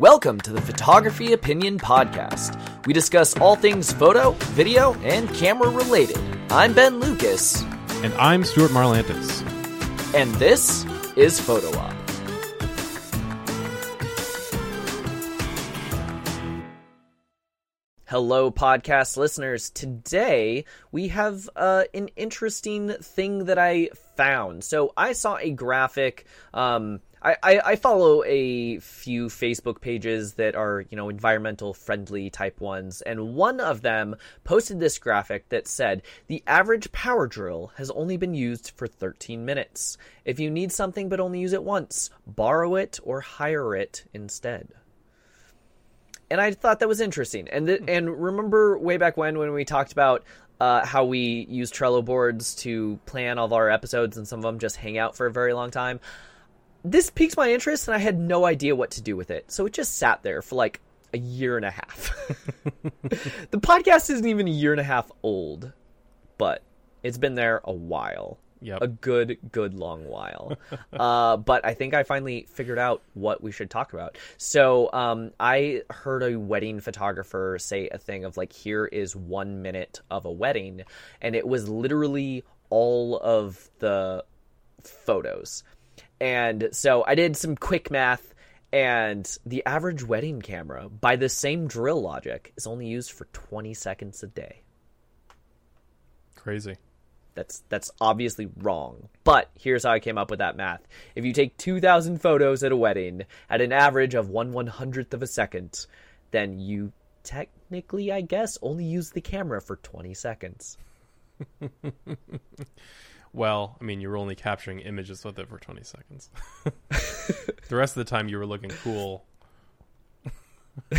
Welcome to the Photography Opinion Podcast. We discuss all things photo, video, and camera related. I'm Ben Lucas, And I'm Stuart Marlantis. and this is Photo Op. Hello, podcast listeners. Today we have uh, an interesting thing that I found. So I saw a graphic. Um, I, I, I follow a few Facebook pages that are, you know, environmental friendly type ones, and one of them posted this graphic that said the average power drill has only been used for 13 minutes. If you need something but only use it once, borrow it or hire it instead and I thought that was interesting. And th- and remember way back when when we talked about uh, how we use Trello boards to plan all of our episodes, and some of them just hang out for a very long time. This piqued my interest, and I had no idea what to do with it, so it just sat there for like a year and a half. the podcast isn't even a year and a half old, but it's been there a while Yep. a good, good long while. uh, but I think I finally figured out what we should talk about. So um, I heard a wedding photographer say a thing of like, here is one minute of a wedding, and it was literally all of the photos. And so I did some quick math. And the average wedding camera, by the same drill logic, is only used for 20 seconds a day. Crazy. That's that's obviously wrong. But here's how I came up with that math. If you take 2,000 photos at a wedding at an average of one one hundredth of a second, then you technically, I guess, only use the camera for 20 seconds. Well, I mean, you were only capturing images with it for 20 seconds. the rest of the time, you were looking cool.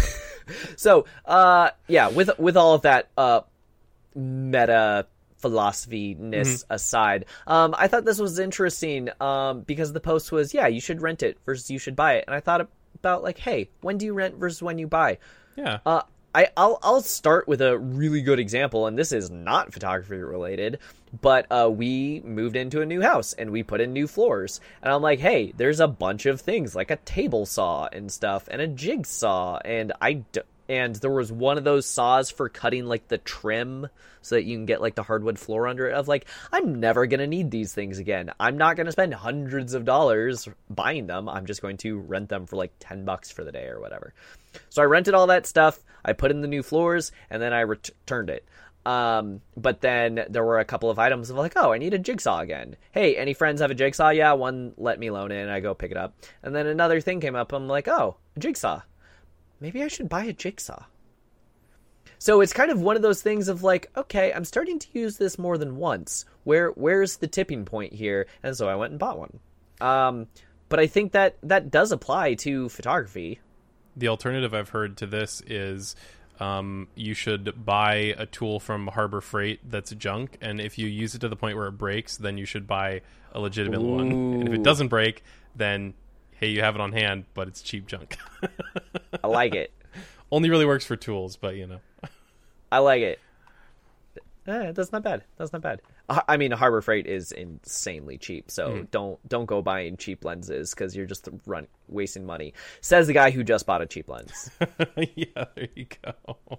So, uh, yeah, with with all of that uh, meta philosophy ness aside, um, I thought this was interesting um, because the post was, yeah, you should rent it versus you should buy it, and I thought about like, hey, when do you rent versus when you buy? Yeah. Uh, I, I'll I'll start with a really good example, and this is not photography related, but uh, we moved into a new house and we put in new floors, and I'm like, hey, there's a bunch of things like a table saw and stuff, and a jigsaw, and I d- and there was one of those saws for cutting like the trim so that you can get like the hardwood floor under it. Of like, I'm never gonna need these things again. I'm not gonna spend hundreds of dollars buying them. I'm just going to rent them for like ten bucks for the day or whatever. So I rented all that stuff. I put in the new floors, and then I returned it. Um, but then there were a couple of items of like, oh, I need a jigsaw again. Hey, any friends have a jigsaw? Yeah, one let me loan it, and I go pick it up. And then another thing came up. I'm like, oh, a jigsaw. Maybe I should buy a jigsaw. So it's kind of one of those things of like, okay, I'm starting to use this more than once. Where where's the tipping point here? And so I went and bought one. Um, but I think that that does apply to photography. The alternative I've heard to this is um, you should buy a tool from Harbor Freight that's junk, and if you use it to the point where it breaks, then you should buy a legitimate one. And if it doesn't break, then hey, you have it on hand, but it's cheap junk. I like it. Only really works for tools, but you know. I like it. Eh, that's not bad. That's not bad. I mean, Harbor Freight is insanely cheap, so don't don't go buying cheap lenses because you're just run wasting money. Says the guy who just bought a cheap lens. yeah, there you go.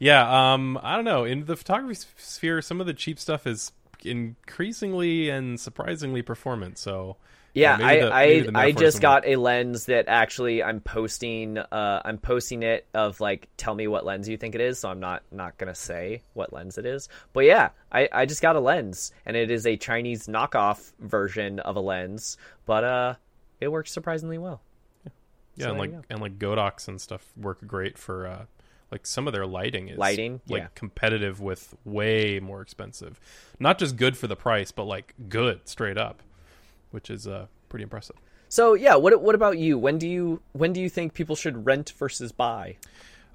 Yeah, um, I don't know. In the photography sphere, some of the cheap stuff is increasingly and surprisingly performant. So Yeah, I the I, I just got a lens that actually I'm posting. Uh, I'm posting it of like, tell me what lens you think it is. So I'm not not gonna say what lens it is. But yeah, I I just got a lens, and it is a Chinese knockoff version of a lens, but uh, it works surprisingly well. yeah, so and like and like Godox and stuff work great for uh, like some of their lighting is Lighting, like yeah. competitive with way more expensive. Not just good for the price, but like good straight up, which is uh pretty impressive. So yeah, what what about you? When do you when do you think people should rent versus buy?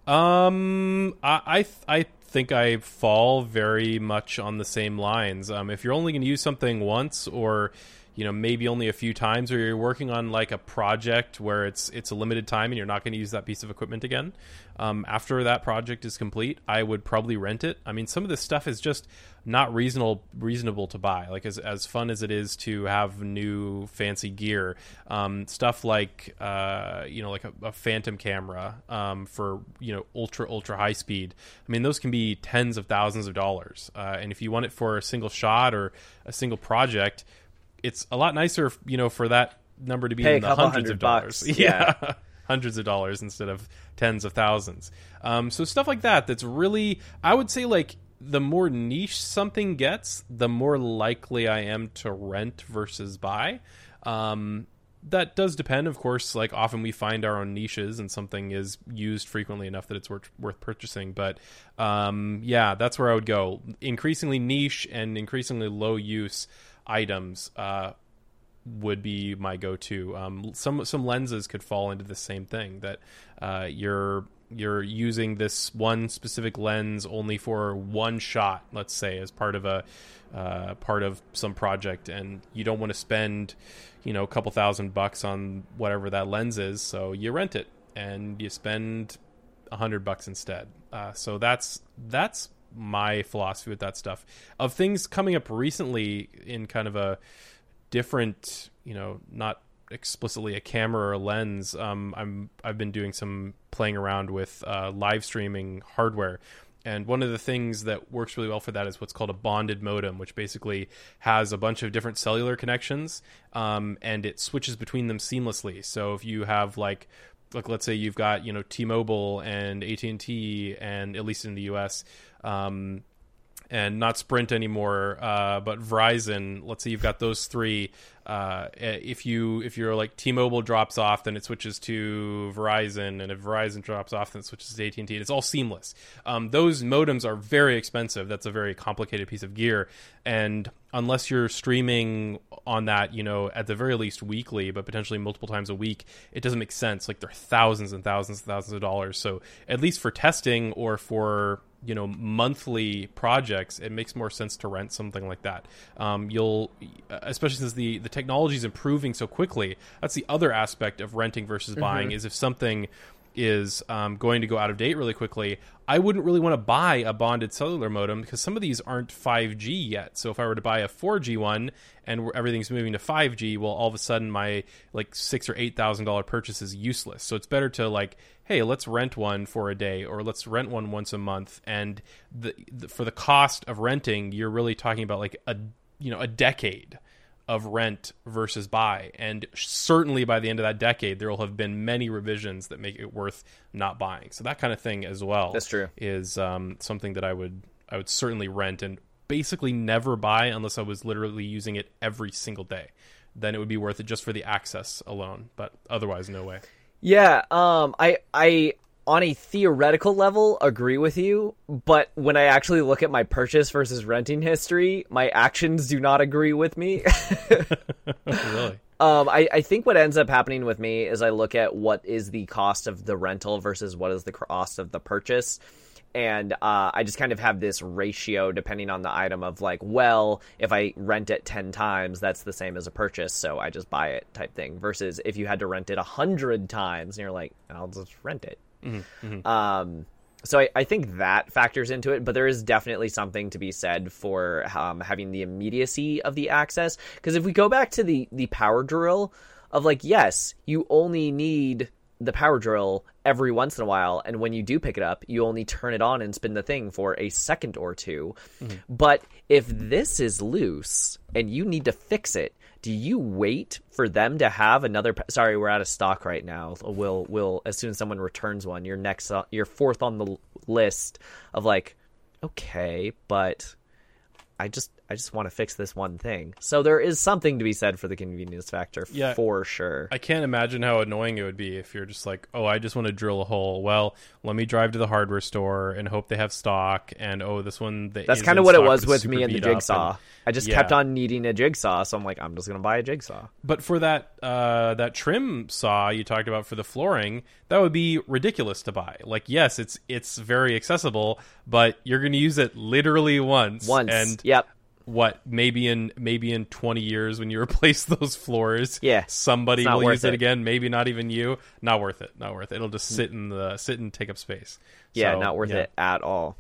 Um, I I, th- I think I fall very much on the same lines. Um, if you're only going to use something once, or you know maybe only a few times or you're working on like a project where it's it's a limited time and you're not going to use that piece of equipment again um, after that project is complete i would probably rent it. I mean some of this stuff is just not reasonable reasonable to buy like as, as fun as it is to have new fancy gear um, stuff like uh, you know like a, a phantom camera um, for you know ultra ultra high speed. I mean those can be tens of thousands of dollars uh, and if you want it for a single shot or a single project it's a lot nicer, you know, for that number to be Pay in the hundreds hundred of dollars. bucks. Yeah. hundreds of dollars instead of tens of thousands. Um, so stuff like that that's really I would say like the more niche something gets, the more likely I am to rent versus buy. Um, that does depend, of course. Like often we find our own niches, and something is used frequently enough that it's worth worth purchasing. But um, yeah, that's where I would go. Increasingly niche and increasingly low use items uh, would be my go-to. Um, some some lenses could fall into the same thing that uh, you're you're using this one specific lens only for one shot, let's say, as part of a uh, part of some project, and you don't want to spend you know a couple thousand bucks on whatever that lens is, so you rent it and you spend a hundred bucks instead. Uh, so that's that's my philosophy with that stuff. Of things coming up recently in kind of a different, you know, not explicitly a camera or a lens. Um, I'm I've been doing some playing around with uh, live streaming hardware. And one of the things that works really well for that is what's called a bonded modem, which basically has a bunch of different cellular connections, um, and it switches between them seamlessly. So if you have like like let's say you've got you know T-Mobile and AT&T and at least in the US um, and not Sprint anymore, uh, but Verizon. Let's say you've got those three. Uh, if you if you're like T-Mobile drops off, then it switches to Verizon, and if Verizon drops off, then it switches to AT and T. It's all seamless. Um, those modems are very expensive. That's a very complicated piece of gear, and unless you're streaming on that, you know, at the very least weekly, but potentially multiple times a week, it doesn't make sense. Like they're thousands and thousands and thousands of dollars. So at least for testing or for you know monthly projects it makes more sense to rent something like that um, you'll especially since the the technology is improving so quickly that's the other aspect of renting versus buying Mm-hmm. is if something is um, going to go out of date really quickly i wouldn't really want to buy a bonded cellular modem because some of these aren't 5g yet. So if i were to buy a 4g one and everything's moving to 5g well all of a sudden my like six or eight thousand dollar purchase is useless. So it's better to like hey let's rent one for a day or let's rent one once a month. And the, the for the cost of renting you're really talking about like a you know a decade of rent versus buy. And certainly by the end of that decade there will have been many revisions that make it worth not buying. So that kind of thing as well That's true. is um, something that i would i would certainly rent and basically never buy unless i was literally using it every single day. Then it would be worth it just for the access alone but otherwise no way. Yeah, um, I, I, on a theoretical level, agree with you, but when I actually look at my purchase versus renting history, my actions do not agree with me. really Um, I, I think what ends up happening with me is I look at what is the cost of the rental versus what is the cost of the purchase. And uh, I just kind of have this ratio depending on the item of like, well, if I rent it 10 times, that's the same as a purchase. So I just buy it type thing. Versus if you had to rent it 100 times and you're like, I'll just rent it. Um, so I, I think that factors into it, but there is definitely something to be said for um, having the immediacy of the access. Because if we go back to the the power drill, of like, yes, you only need the power drill every once in a while, and when you do pick it up, you only turn it on and spin the thing for a second or 2 mm-hmm. But if this is loose and you need to fix it, do you wait for them to have another pa- sorry we're out of stock right now. We'll we'll as soon as someone returns one you're next on, you're fourth on the list of like okay but i just i just want to fix this one thing so there is something to be said for the convenience factor Yeah. for sure I can't imagine how annoying it would be if you're just like, oh, I just want to drill a hole. Well, let me drive to the hardware store and hope they have stock. And oh, this one that that's kind of what it was with me and the jigsaw and- i just Yeah. kept on needing a jigsaw so i'm like i'm just gonna buy a jigsaw But for that uh, that trim saw you talked about for the flooring, that would be ridiculous to buy. Like, yes, it's it's very accessible, but you're going to use it literally once. once and yep what maybe in maybe in 20 years when you replace those floors Yeah, somebody will use it. it. again. Maybe not even you. Not worth it. Not worth it. It'll just sit in the sit and take up space. Yeah, So, not worth yeah. it at all.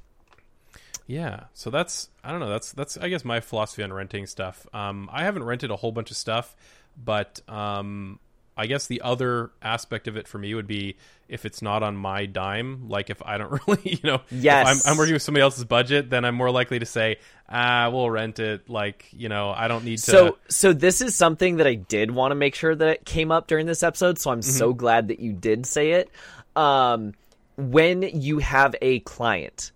yeah. So that's i don't know. That's that's i guess my philosophy on renting stuff. Um i haven't rented a whole bunch of stuff but um i guess the other aspect of it for me would be if it's not on my dime like if i don't really you know if Yes. I'm, I'm working with somebody else's budget then i'm more likely to say ah we'll rent it like you know i don't need to So, so this is something that I did want to make sure that it came up during this episode. So I'm so glad that you did say it. Um, when you have a client,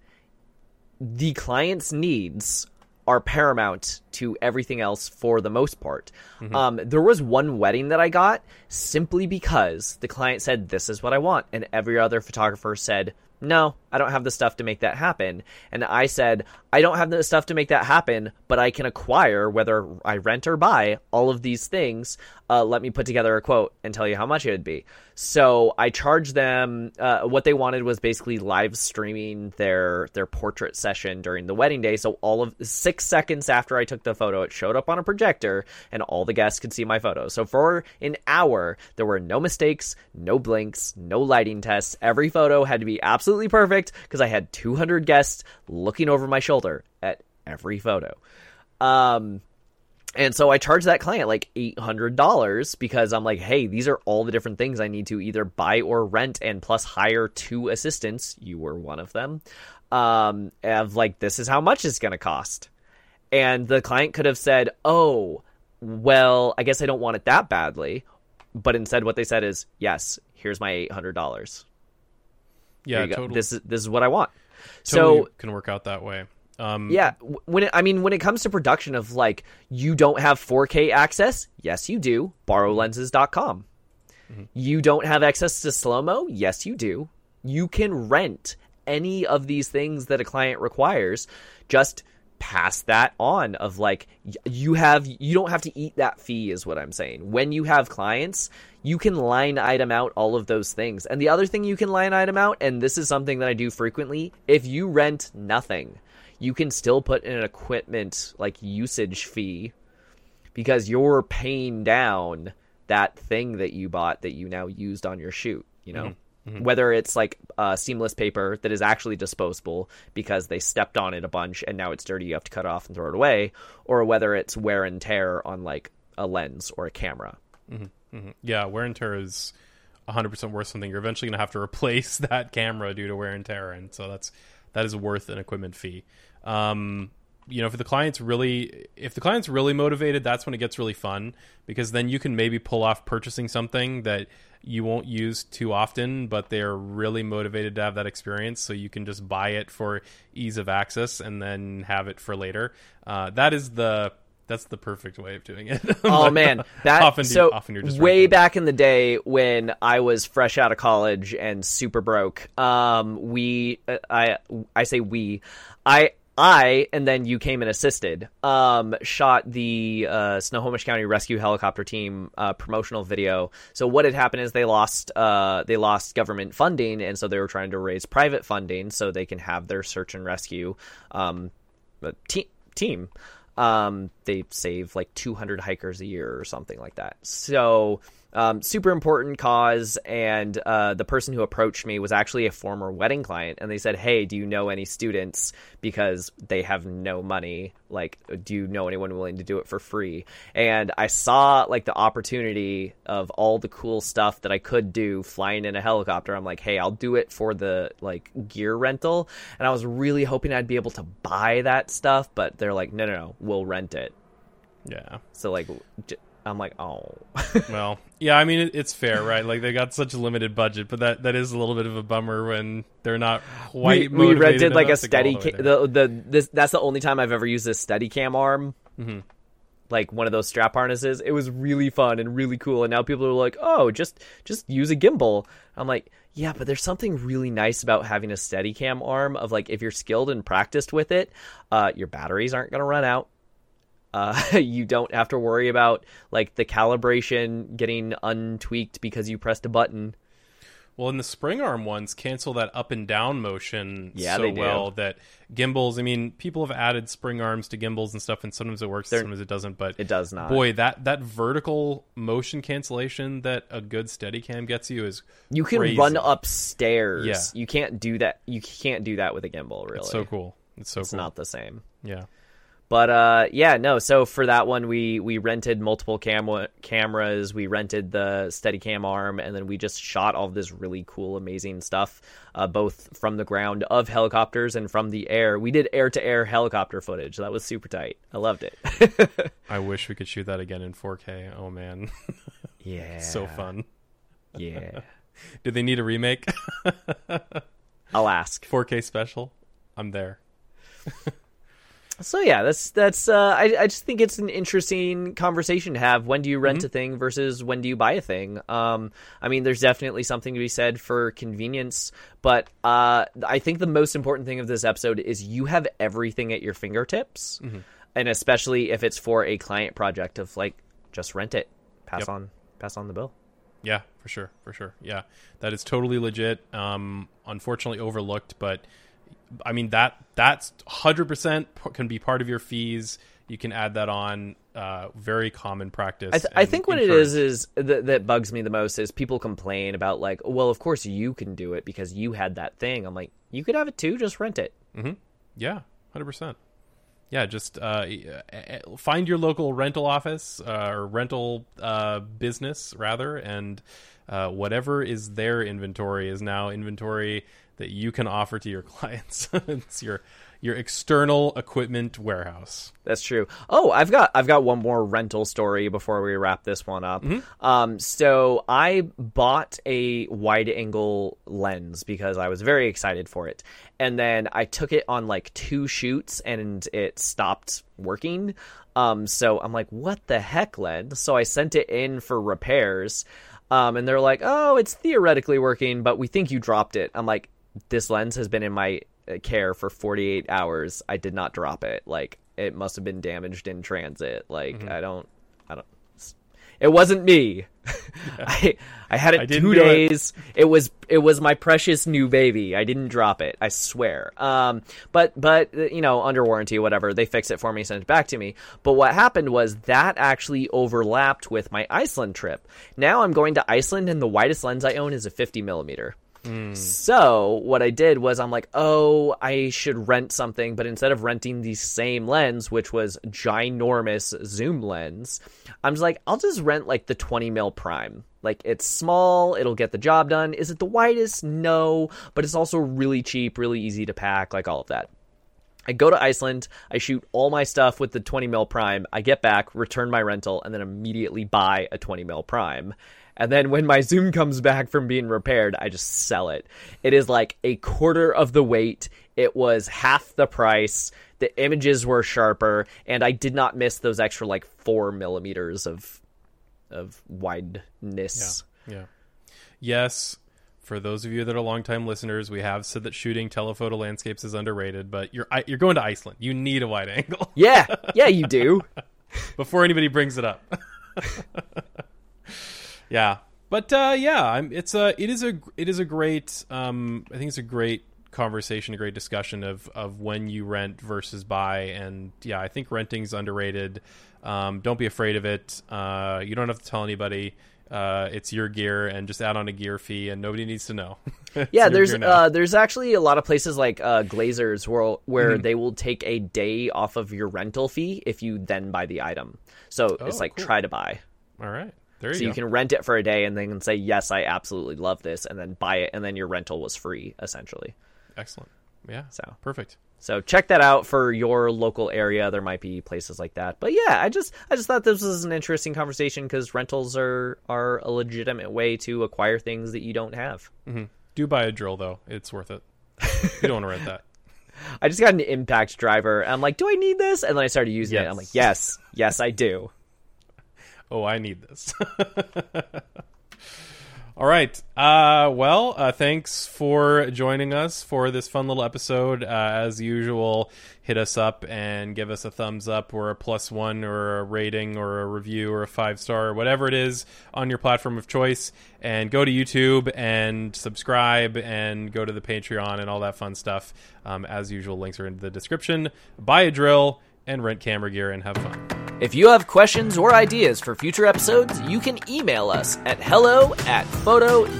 the client's needs are paramount to everything else for the most part. Um, there was one wedding that I got simply because the client said, This is what I want. And every other photographer said, No, I don't have the stuff to make that happen. And I said, I don't have the stuff to make that happen, but I can acquire, whether I rent or buy, all of these things. Uh, let me put together a quote and tell you how much it would be. So I charged them. Uh, what they wanted was basically live streaming their their portrait session during the wedding day. So all of six seconds after I took the photo, it showed up on a projector, and all the guests could see my photo. So for an hour, there were no mistakes, no blinks, no lighting tests. Every photo had to be absolutely perfect because I had 200 guests looking over my shoulder at every photo. Um, and so I charged that client like $800 because I'm like, hey, these are all the different things I need to either buy or rent and plus hire two assistants. You were one of them. Um, of like, this is how much it's going to cost. And the client could have said, oh, well, I guess I don't want it that badly. But instead, what they said is, yes, here's my $800. Yeah Here you go. totally, This is this is what I want. totally so can work out that way um yeah, when it, I mean when it comes to production of like you don't have 4K access, yes you do. Borrowlenses.com. You don't have access to slow mo? Yes you do. You can rent any of these things that a client requires. Just pass that on of like you have you don't have to eat that fee is what I'm saying. When you have clients, you can line item out all of those things. And the other thing you can line item out and this is something that I do frequently, if you rent nothing, you can still put in an equipment like usage fee because you're paying down that thing that you bought that you now used on your shoot, you know? Mm-hmm. Whether it's like uh, seamless paper that is actually disposable because they stepped on it a bunch and now it's dirty, you have to cut it off and throw it away, or whether it's wear and tear on like a lens or a camera. yeah wear and tear is 100% worth something. You're eventually going to have to replace that camera due to wear and tear and so that's that is worth an equipment fee. Um you know if the client's really if the client's really motivated that's when it gets really fun because then you can maybe pull off purchasing something that you won't use too often but they're really motivated to have that experience so you can just buy it for ease of access and then have it for later uh, that is the that's the perfect way of doing it Oh man, that often you- so often you're just way back in the day when I was fresh out of college and super broke. Um, we, uh, I, I say we, I. I and then you came and assisted. Um, shot the uh, Snohomish County Rescue Helicopter Team uh, promotional video. So what had happened is they lost uh, they lost government funding, and so they were trying to raise private funding so they can have their search and rescue um, uh, te- team um, they save like 200 hikers a year or something like that. So, um, super important cause. And uh, the person who approached me was actually a former wedding client. And they said, Hey, do you know any students? Because they have no money. Like, do you know anyone willing to do it for free? And I saw like the opportunity of all the cool stuff that I could do flying in a helicopter. I'm like, Hey, I'll do it for the like gear rental. And I was really hoping I'd be able to buy that stuff, but they're like, no, no, no, we'll rent it. yeah So like, j- I'm like, oh, Well, yeah, I mean it, it's fair, right? Like they got such a limited budget, but that that is a little bit of a bummer when they're not we, quite. we motivated rented like a enough to go all steady the ca- the, the this that's the only time I've ever used a Steadicam arm. Mm-hmm. Like one of those strap harnesses. It was really fun and really cool. And now people are like, oh, just just use a gimbal. I'm like, yeah, but there's something really nice about having a Steadicam arm. Of like, if you're skilled and practiced with it, uh, your batteries aren't gonna run out. Uh, you don't have to worry about like the calibration getting untweaked because you pressed a button. Well, in the spring arm ones, cancel that up and down motion Yeah, so well that gimbals. I mean, people have added spring arms to gimbals and stuff, and sometimes it works, They're- sometimes it doesn't. But It does not. boy, that that vertical motion cancellation that a good Steadicam gets you is You can crazy. run upstairs. Yeah. You can't do that. You can't do that with a gimbal. Really, so cool. It's so it's cool. not the same. yeah. But uh, yeah, no. So for that one, we we rented multiple camera cameras. We rented the Steadicam arm, and then we just shot all this really cool, amazing stuff, uh, both from the ground of helicopters and from the air. We did air to air helicopter footage. That was super tight. I loved it. I wish we could shoot that again in 4K. Oh man, yeah, so fun. Yeah, Do they need a remake? I'll ask. 4K special? I'm there. So yeah, that's that's. Uh, I I just think it's an interesting conversation to have. When do you rent a thing versus when do you buy a thing? Um, I mean, there's definitely something to be said for convenience, but uh, I think the most important thing of this episode is you have everything at your fingertips, and especially if it's for a client project of like just rent it, pass Yep. on pass on the bill. Yeah, for sure, for sure. Yeah, that is totally legit. Um, unfortunately overlooked, but I mean that that's hundred percent can be part of your fees. You can add that on. Uh, very common practice. I, th- I think what it is is th- that bugs me the most is people complain about like, well, of course you can do it because you had that thing. I'm like, you could have it too, just rent it. Yeah, hundred percent. Yeah, just uh, uh, find your local rental office uh, or rental uh, business rather, and uh, whatever is their inventory is now inventory that you can offer to your clients. it's your your external equipment warehouse. That's true. Oh, I've got I've got one more rental story before we wrap this one up. Um, so I bought a wide angle lens because I was very excited for it, and then I took it on like two shoots and it stopped working. Um, so I'm like, what the heck, lens? So I sent it in for repairs. Um, and they're like, oh, it's theoretically working, but we think you dropped it. I'm like, this lens has been in my uh, care for 48 hours. I did not drop it. Like, it must have been damaged in transit. Like, Mm-hmm. I don't. It wasn't me. I I had it I two do it. days. It. was it was my precious new baby. I didn't drop it. I swear. Um, but but you know, under warranty, whatever. They fixed it for me, sent it back to me. But what happened was that actually overlapped with my Iceland trip. Now I'm going to Iceland, and the widest lens I own is a 50 millimeter. So what I did was I'm like, oh, I should rent something, but instead of renting the same lens, which was ginormous zoom lens, I'm just like, I'll just rent like the 20 mil prime. Like it's small, it'll get the job done. Is it the widest? No, but it's also really cheap, really easy to pack, like all of that. I go to Iceland, I shoot all my stuff with the 20 mil prime, I get back, return my rental, and then immediately buy a 20 mil prime. And then when my zoom comes back from being repaired, I just sell it. It is like a quarter of the weight. It was half the price. The images were sharper, and I did not miss those extra like four millimeters of of wideness. Yeah. Yes, for those of you that are longtime listeners, we have said that shooting telephoto landscapes is underrated, but you're I- you're going to Iceland. You need a wide angle Yeah, yeah, you do. before anybody brings it up. yeah, but uh, yeah, I'm, it's a it is a it is a great um, I think it's a great conversation, a great discussion of of when you rent versus buy, and yeah, I think renting's underrated. Um, don't be afraid of it. Uh, you don't have to tell anybody. Uh, it's your gear, and just add on a gear fee, and nobody needs to know. Yeah, there's uh, there's actually a lot of places like uh, Glazer's where where Mm-hmm. they will take a day off of your rental fee if you then buy the item. So it's Oh, like cool. try to buy. all right. There you So go. you can rent it for a day and then say yes, I absolutely love this, and then buy it, and then your rental was free essentially. Excellent. Yeah. So. perfect. So check that out for your local area. There might be places like that. But yeah, I just I just thought this was an interesting conversation because rentals are are a legitimate way to acquire things that you don't have. Mm-hmm. Do buy a drill though; it's worth it. You don't want to rent that. I just got an impact driver. And I'm like, do I need this? And then I started using it. I'm like, yes, yes, I do. Oh, I need this. All right. Uh, well, uh, thanks for joining us for this fun little episode. Uh, as usual, hit us up and give us a thumbs up or a plus one or a rating or a review or a five star or whatever it is on your platform of choice. And go to YouTube and subscribe and go to the Patreon and all that fun stuff. Um, as usual, links are in the description. Buy a drill and rent camera gear and have fun. If you have questions or ideas for future episodes, you can email us at hello at photo-op.show.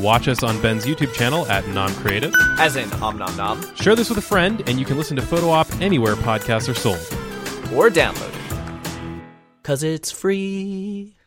Watch us on Ben's YouTube channel at Nom Creative. As in om nom nom. Share this with a friend, and you can listen to Photo Op anywhere podcasts are sold. Or download it. Cause it's free.